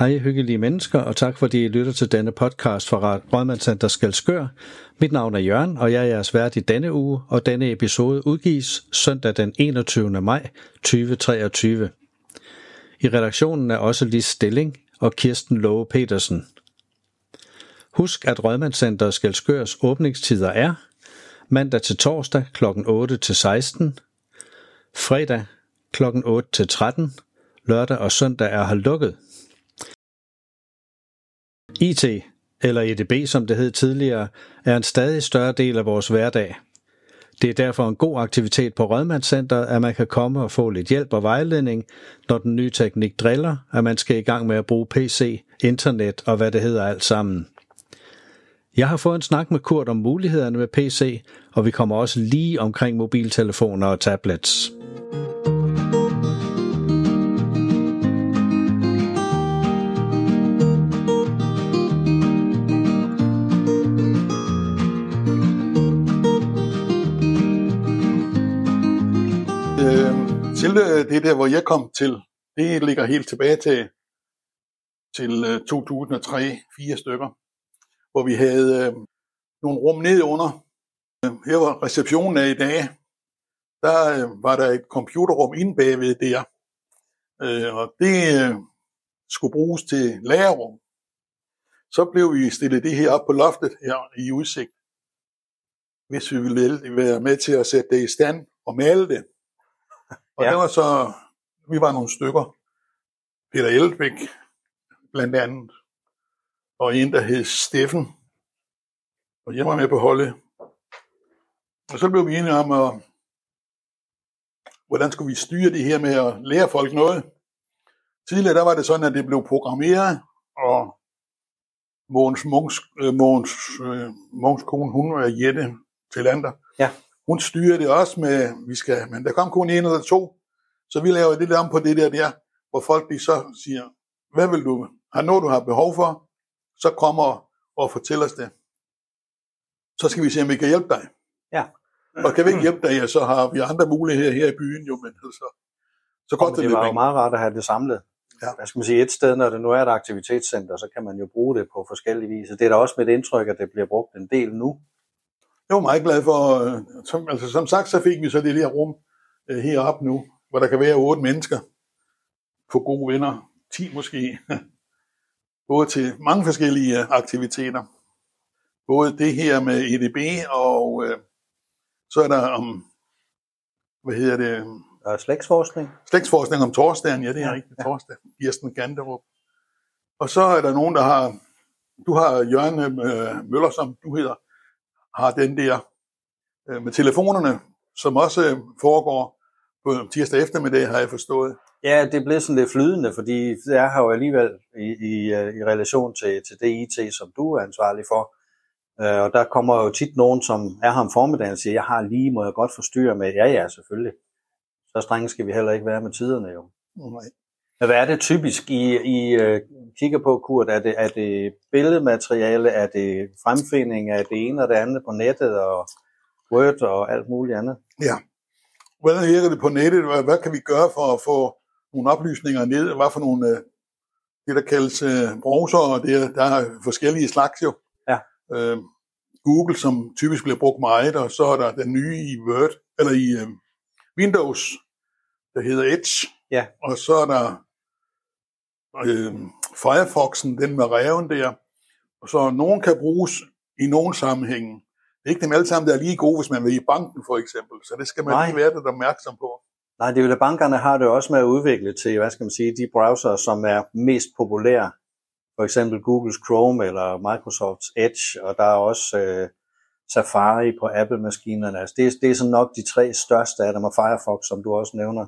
Hej hyggelige mennesker, og tak fordi I lytter til denne podcast fra Rådmandscenter Skalskør. Mit navn er Jørgen, og jeg er jeres vært i denne uge, og denne episode udgives søndag den 21. maj 2023. I redaktionen er også Lis Stilling og Kirsten Love Petersen. Husk, at Rådmandscenter Skalskørs åbningstider er mandag til torsdag kl. 8 til 16, fredag kl. 8 til 13, lørdag og søndag er her lukket. IT, eller EDB som det hed tidligere, er en stadig større del af vores hverdag. Det er derfor en god aktivitet på Rødmandscenteret, at man kan komme og få lidt hjælp og vejledning, når den nye teknik driller, at man skal i gang med at bruge PC, internet og hvad det hedder alt sammen. Jeg har fået en snak med Kurt om mulighederne med PC, og vi kommer også lige omkring mobiltelefoner og tablets. Det der, hvor jeg kom til, det ligger helt tilbage til, til øh, 2003, fire stykker, hvor vi havde øh, nogle rum nedunder. Her var receptionen af i dag. Der øh, var der et computerrum inde bagved der, øh, og det øh, skulle bruges til lagerrum. Så blev vi stillet det her op på loftet her i udsigt, hvis vi ville være med til at sætte det i stand og male det. Og ja. det var så, vi var nogle stykker. Peter Eldbæk, blandt andet, og en, der hed Steffen, og jeg var med på holdet. Og så blev vi enige om, at, hvordan skulle vi styre det her med at lære folk noget. Tidligere der var det sådan, at det blev programmeret, og øh, Mogens, øh, Munks kone, hun var Jette til andre. Ja. Hun styrer det også med, vi skal, men der kom kun en eller to, så vi laver det der om på det der der, hvor folk de så siger, hvad vil du, har noget du har behov for, så kommer og fortæller os det. Så skal vi se, om vi kan hjælpe dig. Ja. Og kan vi ikke hjælpe dig, ja, så har vi andre muligheder her i byen jo, men altså, så godt det, det var jo meget rart at have det samlet. Ja. Hvad skal man sige, et sted, når det nu er et aktivitetscenter, så kan man jo bruge det på forskellige vis. Det er da også mit indtryk, at det bliver brugt en del nu. Jeg var meget glad for, øh, som, altså som sagt, så fik vi så det der rum øh, heroppe nu, hvor der kan være otte mennesker på gode venner, 10 måske, både til mange forskellige øh, aktiviteter. Både det her med EDB, og øh, så er der om, hvad hedder det? Er slægtsforskning. Slægtsforskning om torsdagen, ja det er ja, rigtigt, ja. torsdag, Kirsten Ganderup. Og så er der nogen, der har, du har Jørgen øh, Møller, som du hedder, har den der øh, med telefonerne, som også øh, foregår på tirsdag eftermiddag, har jeg forstået. Ja, det blev sådan lidt flydende, fordi er her jo alligevel i, i, øh, i relation til, til det IT, som du er ansvarlig for. Øh, og der kommer jo tit nogen, som er her om formiddagen og siger, jeg har lige, må jeg godt forstyrre med? Ja, ja, selvfølgelig. Så strenge skal vi heller ikke være med tiderne jo. Nej. Men hvad er det typisk, I, I uh, kigger på, Kurt? Er det, er det billedmateriale? Er det fremfinding af det ene og det andet på nettet og Word og alt muligt andet? Ja. Hvordan virker det på nettet? Hvad, hvad kan vi gøre for at få nogle oplysninger ned? Hvad for nogle, uh, det der kaldes uh, browser, og det, der er forskellige slags jo. Ja. Uh, Google, som typisk bliver brugt meget, og så er der den nye i Word, eller i uh, Windows, der hedder Edge. Ja. Og så er der øh, Firefoxen, den med reven der. Og så nogen kan bruges i nogen sammenhænge. Det er ikke dem alle sammen, der er lige gode, hvis man vil i banken for eksempel. Så det skal man Nej. lige være lidt opmærksom på. Nej, det er jo, at bankerne har det også med at udvikle til, hvad skal man sige, de browser, som er mest populære. For eksempel Google's Chrome eller Microsofts Edge, og der er også øh, Safari på Apple-maskinerne. Altså det, det er sådan nok de tre største af dem, og Firefox, som du også nævner,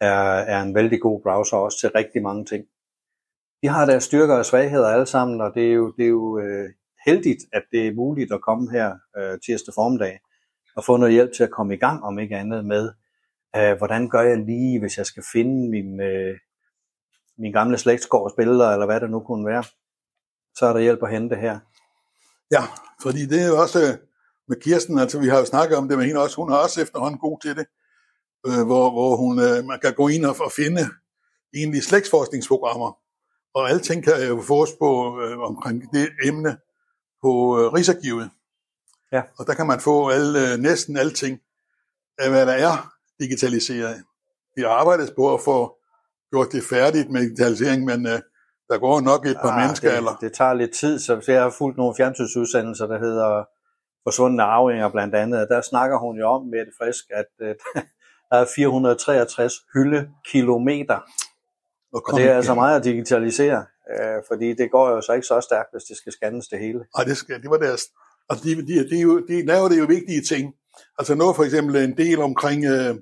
er, er en vældig god browser også til rigtig mange ting de har deres styrker og svagheder alle sammen, og det er jo, det er jo øh, heldigt, at det er muligt at komme her øh, tirsdag formiddag og få noget hjælp til at komme i gang, om ikke andet med, øh, hvordan gør jeg lige, hvis jeg skal finde min, øh, min gamle slægtsgårds billeder, eller hvad det nu kunne være. Så er der hjælp at hente her. Ja, fordi det er jo også øh, med Kirsten, altså vi har jo snakket om det med hende også, hun er også efterhånden god til det, øh, hvor, hvor hun, øh, man kan gå ind og, og finde egentlig slægtsforskningsprogrammer, Og alting kan jo fås på øh, omkring det emne på øh, Rigsarkivet. Ja. Og der kan man få alle, øh, næsten alting af, hvad der er digitaliseret. Vi har arbejdet på at få gjort det færdigt med digitalisering, men øh, der går nok et par ah, mennesker. Det, eller? det tager lidt tid, så jeg har fulgt nogle fjernsynsudsendelser, der hedder Forsvundne Arvinger blandt andet, og der snakker hun jo om, med det frisk, at øh, der er 463 hyldekilometer. Og, og det er altså meget at digitalisere, øh, fordi det går jo så ikke så stærkt, hvis det skal scannes det hele. Nej, det, skal, det var deres... Altså, de, de, de, de, de laver det jo vigtige ting. Altså noget for eksempel en del omkring øh,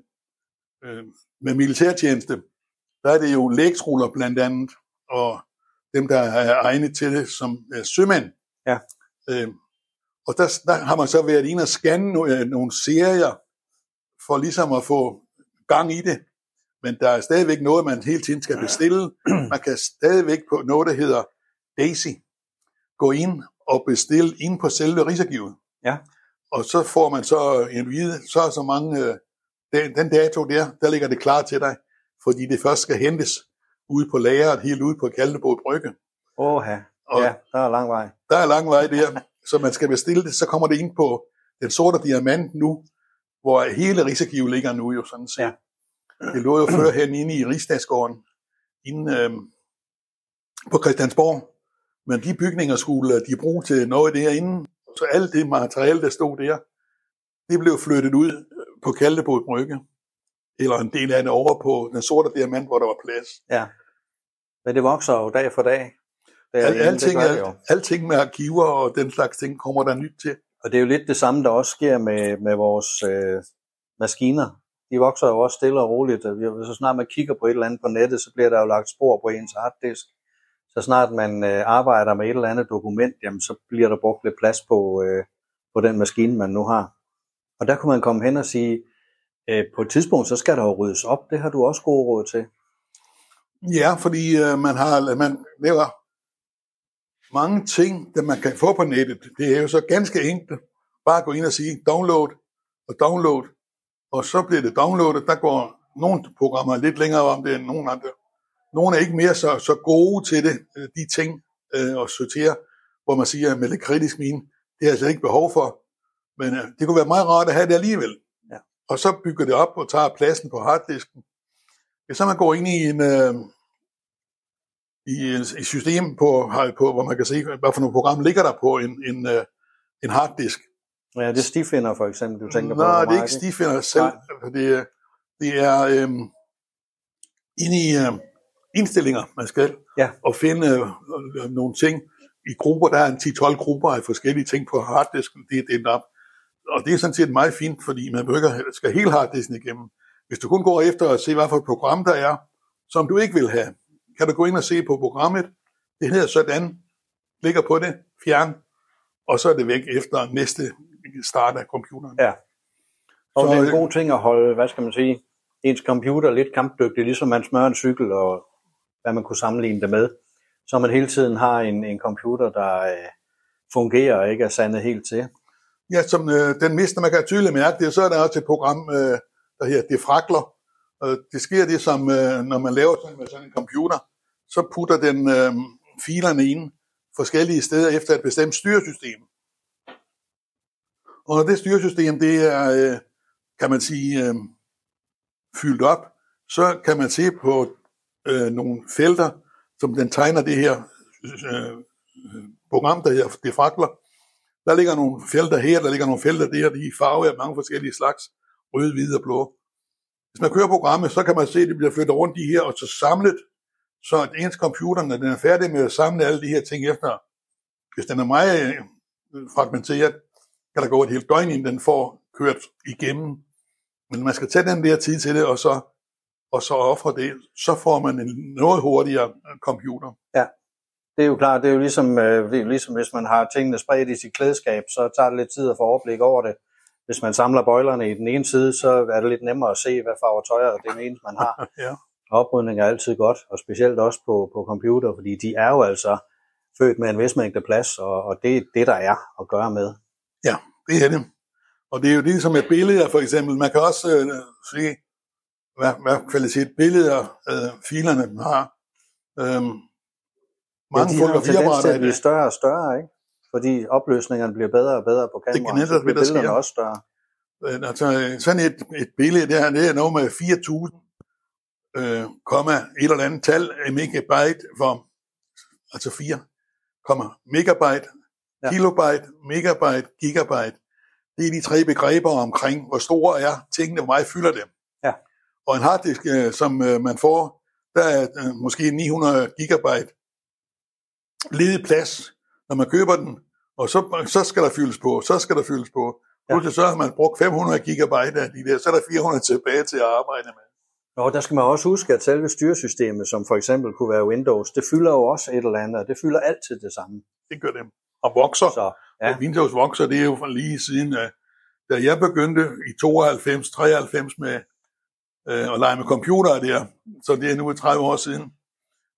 øh, med militærtjeneste, der er det jo lægstruller blandt andet, og dem, der er egnet til det som øh, sømænd. Ja. Øh, og der, der har man så været inde og scanne nogle, øh, nogle serier, for ligesom at få gang i det. Men der er stadigvæk noget, man hele tiden skal bestille. Man kan stadigvæk på noget, der hedder Daisy, gå ind og bestille ind på selve Rigsarkivet. Ja. Og så får man så en vide, så er så mange, øh, den, den dato der, der ligger det klar til dig, fordi det først skal hentes ude på lageret, helt ude på Kaldebod Brygge. Åh, ja, der er lang vej. Der er lang vej der, så man skal bestille det, så kommer det ind på den sorte diamant nu, hvor hele Rigsarkivet ligger nu jo sådan set. Ja. Det lå jo før hen inde i Rigsdagsgården, inde øh, på Christiansborg. Men de bygninger skulle de bruge til noget derinde. Så alt det materiale, der stod der, det blev flyttet ud på Kaldebod Brygge. Eller en del af det over på den sorte diamant, hvor der var plads. Ja. Men det vokser jo dag for dag. Al, alting, det alt, alting med arkiver og den slags ting kommer der nyt til. Og det er jo lidt det samme, der også sker med, med vores øh, maskiner. De vokser jo også stille og roligt. Øh, så snart man kigger på et eller andet på nettet, så bliver der jo lagt spor på ens harddisk. Så snart man øh, arbejder med et eller andet dokument, jamen, så bliver der brugt lidt plads på, øh, på den maskine, man nu har. Og der kunne man komme hen og sige, øh, på et tidspunkt, så skal der jo ryddes op. Det har du også gode råd til. Ja, fordi øh, man har man laver mange ting, der man kan få på nettet. Det er jo så ganske enkelt. Bare gå ind og sige download og download, og så bliver det downloadet. Der går nogle programmer lidt længere om det end nogle andre. Nogle er ikke mere så, så gode til det, øh, de ting øh, at sortere, hvor man siger med lidt kritisk mine, det har jeg slet ikke behov for. Men øh, det kunne være meget rart at have det alligevel. Ja. Og så bygger det op og tager pladsen på harddisken. Hvis så man går ind i en, øh, i et system, på, på, hvor man kan se, hvad for nogle programmer ligger der på en, en, øh, en harddisk. Ja, det er stifinder for eksempel, du tænker Nå, på. Nej, det er ikke stifinder selv. Nej. Det, det er øhm, inde i øh, indstillinger, man skal, ja. og finde øh, nogle ting i grupper. Der er en 10-12 grupper af forskellige ting på harddisken, det er delt op. Og det er sådan set meget fint, fordi man behøver skal hele harddisken igennem. Hvis du kun går efter at se, hvad for et program der er, som du ikke vil have, kan du gå ind og se på programmet. Det hedder sådan, ligger på det, fjern, og så er det væk efter næste start af computeren. Ja. Og så, det er en god ting at holde, hvad skal man sige, ens computer lidt kampdygtig, ligesom man smører en cykel, og hvad man kunne sammenligne det med. Så man hele tiden har en, en computer, der øh, fungerer og ikke er sandet helt til. Ja, som øh, den mister, man kan tydeligt mærke det, så er der også et program, øh, der hedder Defragler, og det sker det, som øh, når man laver sådan med sådan en computer, så putter den øh, filerne ind forskellige steder efter et bestemt styresystem. Og når det styresystem, det er, øh, kan man sige, øh, fyldt op, så kan man se på øh, nogle felter, som den tegner det her øh, program, der hedder det. Der ligger nogle felter her, der ligger nogle felter der, de er farve af mange forskellige slags, rød, hvid og blå. Hvis man kører programmet, så kan man se, at det bliver flyttet rundt i her, og så samlet, så at ens computer, når den er færdig med at samle alle de her ting efter, hvis den er meget øh, fragmenteret, kan der gå et helt døgn, inden den får kørt igennem. Men man skal tage den der tid til det, og så, og så ofre det, så får man en noget hurtigere computer. Ja, det er jo klart, det er jo ligesom, øh, det er jo ligesom hvis man har tingene spredt i sit klædeskab, så tager det lidt tid at få overblik over det hvis man samler bøjlerne i den ene side, så er det lidt nemmere at se, hvad farve tøj er det eneste, man har. ja. Oprydning er altid godt, og specielt også på, på computer, fordi de er jo altså født med en vis mængde plads, og, og det er det, der er at gøre med. Ja, det er det. Og det er jo det, som er billeder, for eksempel. Man kan også øh, se, hvad, hvad kvalitet billeder øh, filerne har. Øhm, mange ja, de tendens til fotografiapparater at blive det. større og større, ikke? Fordi opløsningerne bliver bedre og bedre på kameraet, netop så bliver det, der billederne sker. også større. Øh, Altså, sådan et, et billede der, det er noget med 4.000, øh, komma, et eller andet tal megabyte for, altså 4, komma, megabyte, Ja. ja. kilobyte, megabyte, gigabyte. Det er de tre begreber omkring, hvor store er tingene, hvor meget fylder dem. Ja. Og en harddisk, øh, som øh, man får, der er øh, måske 900 gigabyte ledig plads, når man køber den, og så, så skal der fyldes på, så skal der fyldes på. Ja. Pludselig så har man brugt 500 gigabyte af de der, så er der 400 tilbage til at arbejde med. Og der skal man også huske, at selve styresystemet, som for eksempel kunne være Windows, det fylder jo også et eller andet, og det fylder altid det samme. Det gør dem. Og vokser. Så Ja. ja, Windows vokser, det er jo fra lige siden, øh, da jeg begyndte i 92, 93 med øh, at lege med computere der, så det er nu 30 år siden,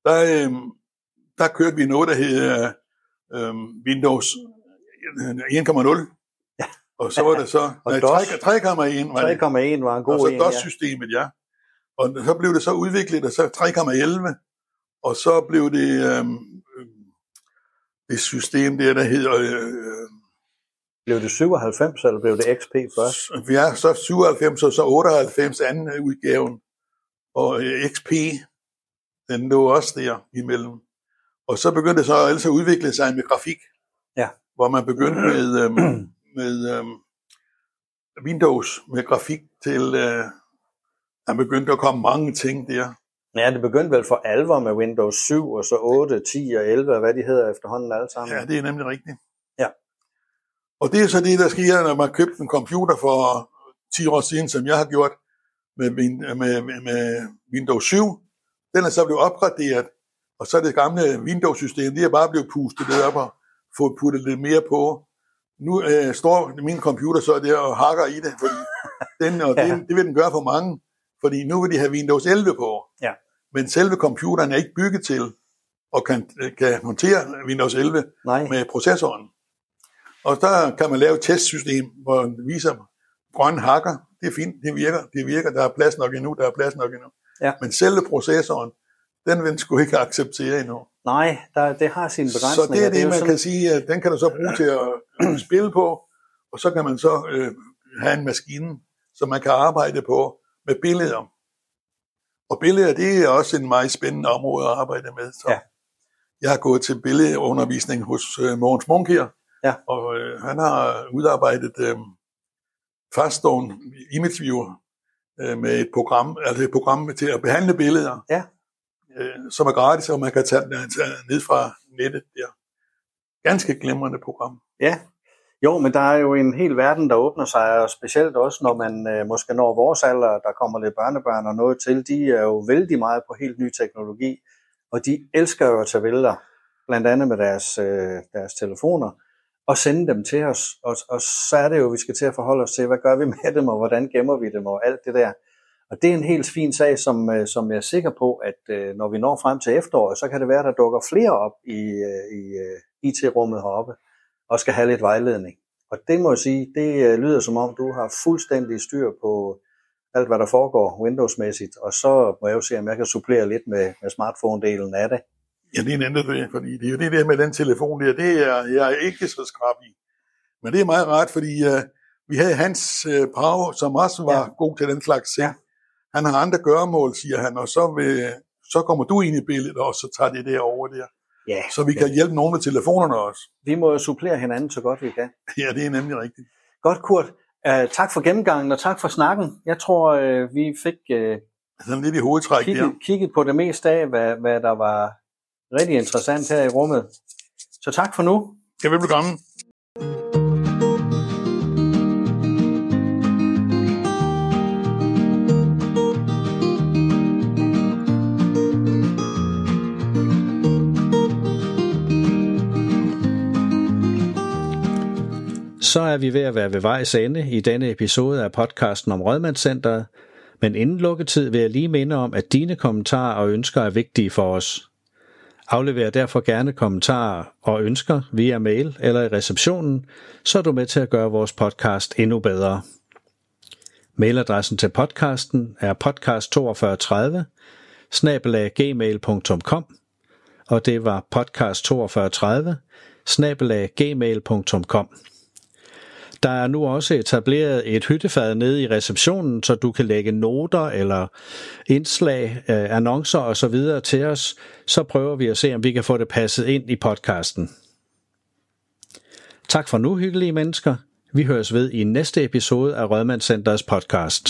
der, øh, der kørte vi noget, der hed øh, Windows 1.0. Ja. Og så var det så, Og nej, DOS. 3,1 var det. 3,1 var en god og så en, ja. DOS-systemet, ja. Og så blev det så udviklet, og så 3,11, og så blev det øhm, det system der, der hedder, øh, Blev det 97, eller blev det XP først? vi er så 97 og så 98 anden udgaven, og øh, XP, den lå også der imellem. Og så begyndte det så altså at udvikle sig med grafik, Ja. hvor man begyndte med, øhm, med øhm, Windows med grafik til, øh, der begyndte at komme mange ting der. Ja, det begyndte vel for alvor med Windows 7, og så 8, 10 og 11, og hvad de hedder efterhånden alle sammen. Ja, det er nemlig rigtigt. Ja. Og det er så det, der sker, når man købte en computer for 10 år siden, som jeg har gjort med, min- med, med, med Windows 7. Den er så blevet opgraderet, og så er det gamle Windows-system, det er bare blevet pustet lidt op og fået puttet lidt mere på. Nu øh, står min computer så der og hakker i det, fordi den, og Ja. det, det vil den gøre for mange, fordi nu vil de have Windows 11 på. Men selve computeren er ikke bygget til og kan, kan håndtere Windows 11 Nej, med processoren. Og der kan man lave et testsystem, hvor den viser grøn hakker. Det er fint, det virker, det virker, der er plads nok endnu, der er plads nok endnu. Ja. Men selve processoren, den vil den sgu ikke acceptere endnu. nej der, det har sine Så begrænsninger. det er det, jo man sådan- kan sige, at den kan du så bruge til at spille på, og så kan man så øh, have en maskine, som man kan arbejde på med billeder. Og billeder, det er også en meget spændende område at arbejde med. Så Ja. Jeg har gået til billedundervisning hos øh, Mogens Munk her, Ja. og øh, han har udarbejdet øh, faststående image viewer øh, med et program, altså et program til at behandle billeder, Ja. øh, som er gratis, og man kan tage, tage ned fra nettet der. Ganske glimrende program. Ja, jo, men der er jo en hel verden, der åbner sig, og specielt også, når man øh, måske når vores alder, der kommer lidt børnebørn og noget til, de er jo vældig meget på helt ny teknologi, og de elsker jo at tage billeder, blandt andet med deres, øh, deres telefoner, og sende dem til os, og, og så er det jo, vi skal til at forholde os til, hvad gør vi med dem, og hvordan gemmer vi dem, og alt det der. Og det er en helt fin sag, som, øh, som jeg er sikker på, at øh, når vi når frem til efteråret, så kan det være, der dukker flere op i, øh, i øh, IT-rummet heroppe, og skal have lidt vejledning. Og det må jeg sige, det øh, lyder som om, du har fuldstændig styr på alt, hvad der foregår Windows-mæssigt, og så må jeg jo se, om jeg kan supplere lidt med, med smartphone-delen af det. Ja, det er en anden det, fordi det er jo det der med den telefon der, det er jeg er ikke så skrab i. Men det er meget rart, fordi uh, vi havde Hans uh, Pau, som også var Ja. god til den slags ting. Ja. Han har andre gøremål, siger han, og så, vil, så kommer du ind i billedet, og så tager det der over der. Ja, Så vi kan hjælpe nogen med telefonerne også. vi må jo supplere hinanden så godt vi kan. Ja, det er nemlig rigtigt. Godt, Kurt. Uh, tak for gennemgangen, og tak for snakken. Jeg tror, uh, vi fik uh, Sådan lidt i hovedtræk der. kigget, kigget på det meste af, hvad, hvad der var rigtig interessant her i rummet. Så tak for nu. Jeg vil Så er vi ved at være ved vejs ende i denne episode af podcasten om Rødmandscenteret, men inden lukketid vil jeg lige minde om, at dine kommentarer og ønsker er vigtige for os. Aflever derfor gerne kommentarer og ønsker via mail eller i receptionen, så er du med til at gøre vores podcast endnu bedre. Mailadressen til podcasten er podcast4230 gmail.com og det var podcast 4230 gmail.com. Der er nu også etableret et hyttefad nede i receptionen, så du kan lægge noter eller indslag, øh, annoncer osv. til os. Så prøver vi at se, om vi kan få det passet ind i podcasten. Tak for nu, hyggelige mennesker. Vi høres ved i næste episode af Rødmandscenters podcast.